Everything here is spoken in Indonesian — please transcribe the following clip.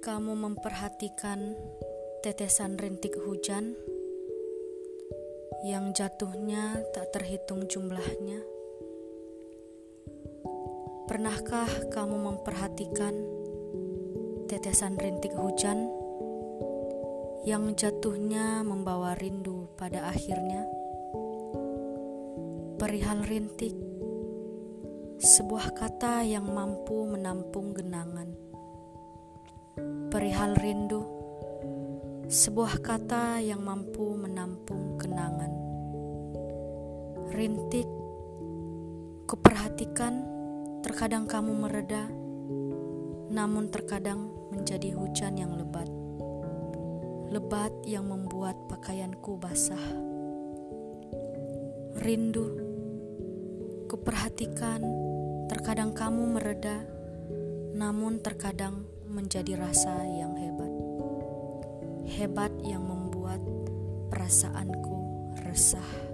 kamu memperhatikan tetesan rintik hujan yang jatuhnya tak terhitung jumlahnya? Pernahkah kamu memperhatikan tetesan rintik hujan yang jatuhnya membawa rindu pada akhirnya? Perihal rintik, sebuah kata yang mampu menampung genangan. Perihal rindu, sebuah kata yang mampu menampung kenangan. Rintik, kuperhatikan terkadang kamu mereda, namun terkadang menjadi hujan yang lebat. Lebat yang membuat pakaianku basah. Rindu, kuperhatikan terkadang kamu mereda, namun terkadang menjadi rasa yang hebat. Hebat yang membuat perasaanku resah.